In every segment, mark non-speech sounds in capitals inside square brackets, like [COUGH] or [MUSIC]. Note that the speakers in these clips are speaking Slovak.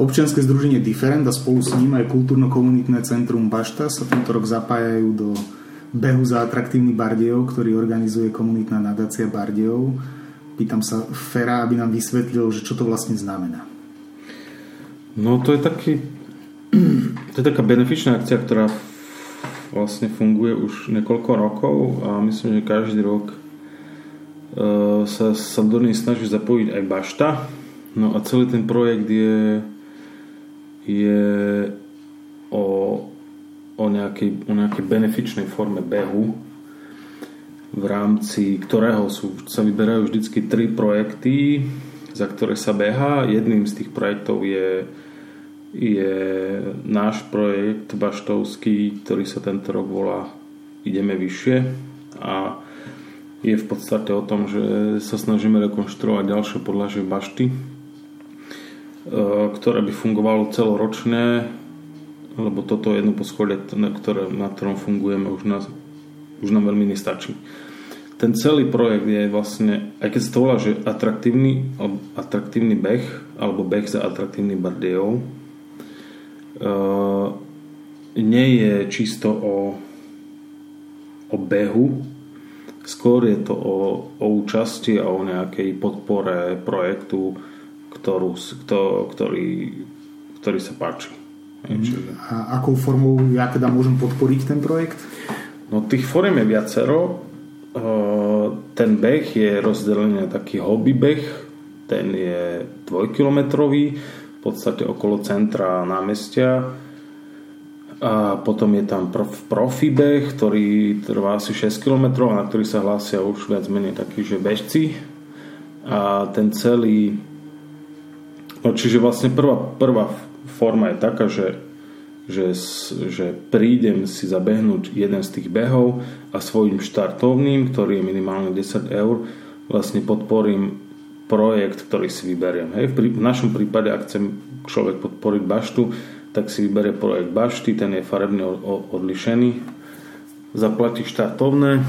Občianske združenie Different a spolu s ním aj kultúrno-komunitné centrum Bašta sa tento rok zapájajú do behu za atraktívny Bardejov, ktorý organizuje komunitná nadácia Bardejov. Pýtam sa Fera, aby nám vysvetlil, že čo to vlastne znamená. No to je taký to je taká benefičná akcia, ktorá vlastne funguje už niekoľko rokov a myslím, že každý rok uh, sa, sa do nej snaží zapojiť aj Bašta. No a celý ten projekt je je o, o, nejakej, o nejakej benefičnej forme behu, v rámci ktorého sú, sa vyberajú vždycky tri projekty, za ktoré sa beha. Jedným z tých projektov je, je náš projekt Baštovský, ktorý sa tento rok volá Ideme vyššie a je v podstate o tom, že sa snažíme rekonštruovať ďalšie podlažie bašty ktoré by fungovalo celoročne, lebo toto je jedno poschodie, na, ktoré, na ktorom fungujeme, už, nás, už nám veľmi nestačí. Ten celý projekt je vlastne, aj keď sa to volá, že atraktívny, atraktívny beh, alebo beh za atraktívny Bardejov, uh, nie je čisto o, o behu, skôr je to o, o účasti a o nejakej podpore projektu, ktorú, kto, ktorý, ktorý sa páči. Mm. A akou formou ja teda môžem podporiť ten projekt? No tých foriem je viacero. Ten beh je rozdelený na taký hobby beh. Ten je dvojkilometrový, v podstate okolo centra námestia. A potom je tam profi beh, ktorý trvá asi 6 km, na ktorý sa hlásia už viac menej takí, že bežci. A ten celý No čiže vlastne prvá, prvá forma je taká, že, že, že prídem si zabehnúť jeden z tých behov a svojim štartovným, ktorý je minimálne 10 eur, vlastne podporím projekt, ktorý si vyberiem. Hej, v, našom prípade, ak chcem človek podporiť baštu, tak si vyberie projekt bašty, ten je farebne odlišený, zaplatí štartovné,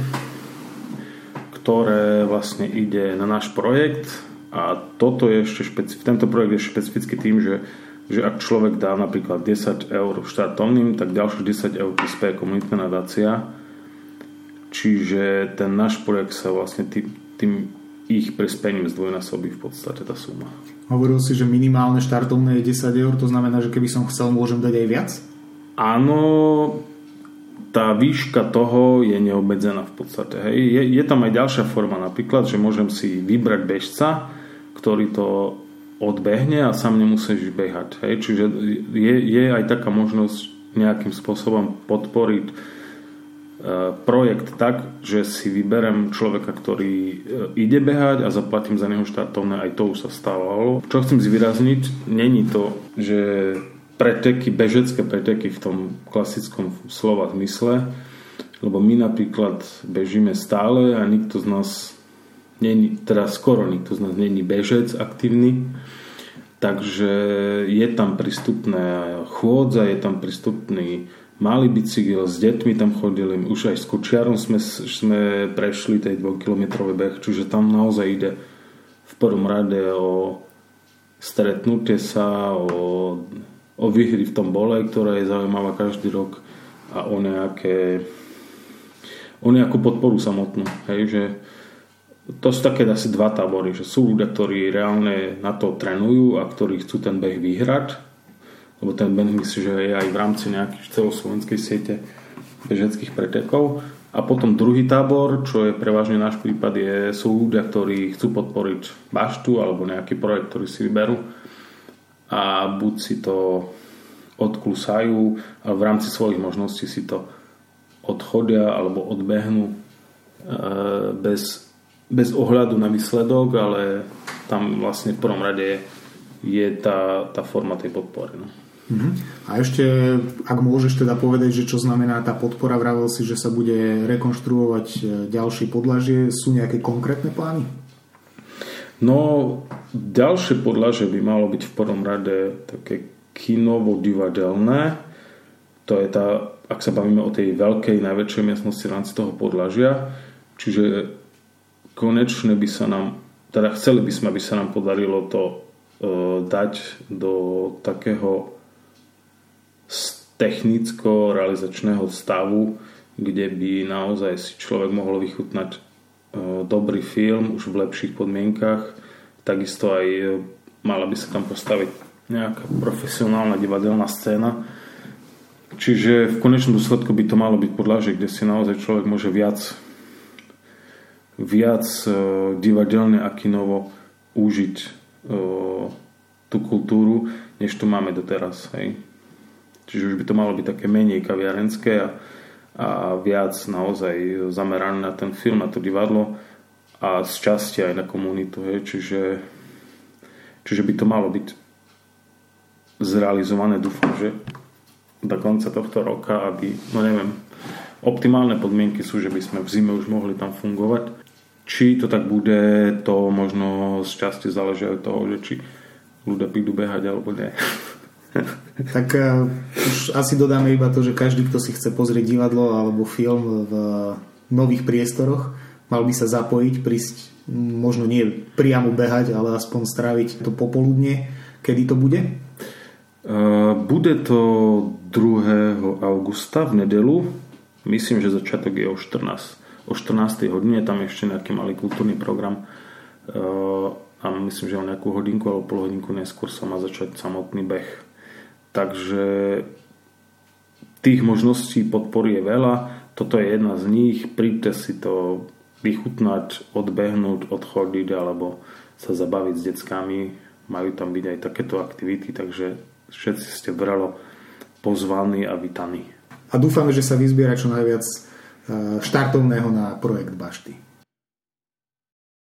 ktoré vlastne ide na náš projekt a toto je ešte špecifický, tento projekt je špecifický tým, že, že ak človek dá napríklad 10 eur štartovným, tak ďalších 10 eur prispieje komunitná nadácia. Čiže ten náš projekt sa vlastne tým, tým ich prispením zdvojnásobí v podstate tá suma. Hovoril si, že minimálne štartovné je 10 eur, to znamená, že keby som chcel, môžem dať aj viac? Áno, tá výška toho je neobmedzená v podstate. Hej. Je, je tam aj ďalšia forma, napríklad, že môžem si vybrať bežca, ktorý to odbehne a sám nemusíš behať. Hej? Čiže je, je aj taká možnosť nejakým spôsobom podporiť e, projekt tak, že si vyberem človeka, ktorý e, ide behať a zaplatím za neho štartovné, aj to už sa stávalo. Čo chcem zvýrazniť, není to, že preteky, bežecké preteky v tom klasickom slova zmysle, lebo my napríklad bežíme stále a nikto z nás není, teda skoro nikto z nás není bežec aktívny, takže je tam prístupné chôdza, je tam prístupný malý bicykel, s deťmi tam chodili, už aj s kočiarom sme, sme prešli tej dvojkilometrový beh, čiže tam naozaj ide v prvom rade o stretnutie sa, o, o výhry v tom bole, ktorá je zaujímavá každý rok a o nejaké o nejakú podporu samotnú. Hej, že to sú také asi dva tábory, že sú ľudia, ktorí reálne na to trénujú a ktorí chcú ten beh vyhrať, lebo ten beh myslím, že je aj v rámci nejakých celoslovenskej siete bežeckých pretekov. A potom druhý tábor, čo je prevažne náš prípad, je, sú ľudia, ktorí chcú podporiť baštu alebo nejaký projekt, ktorý si vyberú a buď si to odklusajú a v rámci svojich možností si to odchodia alebo odbehnú e, bez bez ohľadu na výsledok, ale tam vlastne v prvom rade je, je tá, tá forma tej podpory. No. Uh-huh. A ešte, ak môžeš teda povedať, že čo znamená tá podpora, vravel si, že sa bude rekonštruovať e, ďalšie podlažie, sú nejaké konkrétne plány? No, ďalšie podlažie by malo byť v prvom rade také kinovo-divadelné. To je tá, ak sa bavíme o tej veľkej, najväčšej miestnosti v rámci toho podlažia. Čiže konečne by sa nám, teda chceli by sme, aby sa nám podarilo to dať do takého technicko-realizačného stavu, kde by naozaj si človek mohol vychutnať e, dobrý film už v lepších podmienkach. Takisto aj e, mala by sa tam postaviť nejaká profesionálna divadelná scéna. Čiže v konečnom dôsledku by to malo byť podľa, kde si naozaj človek môže viac viac e, divadelne a kinovo užiť tú kultúru, než tu máme doteraz. Hej. Čiže už by to malo byť také menej kaviarenské a, a viac naozaj zamerané na ten film, na to divadlo a z časti aj na komunitu. Hej. Čiže, čiže by to malo byť zrealizované, dúfam, že do konca tohto roka, aby, no neviem, optimálne podmienky sú, že by sme v zime už mohli tam fungovať. Či to tak bude, to možno z časti záleží od toho, že či ľudia prídu behať alebo nie. [LAUGHS] tak uh, už asi dodáme iba to, že každý, kto si chce pozrieť divadlo alebo film v nových priestoroch, mal by sa zapojiť, prísť možno nie priamo behať, ale aspoň stráviť to popoludne. Kedy to bude? Uh, bude to 2. augusta v nedelu. Myslím, že začiatok je o 14, o 14. hodine. Tam ešte nejaký malý kultúrny program. Uh, a myslím, že o nejakú hodinku alebo pol hodinku neskôr sa má začať samotný beh Takže tých možností podpory je veľa. Toto je jedna z nich. Príďte si to vychutnať, odbehnúť, odchodiť alebo sa zabaviť s deckami. Majú tam byť aj takéto aktivity, takže všetci ste vrelo pozvaní a vítaní. A dúfame, že sa vyzbiera čo najviac štartovného na projekt Bašty.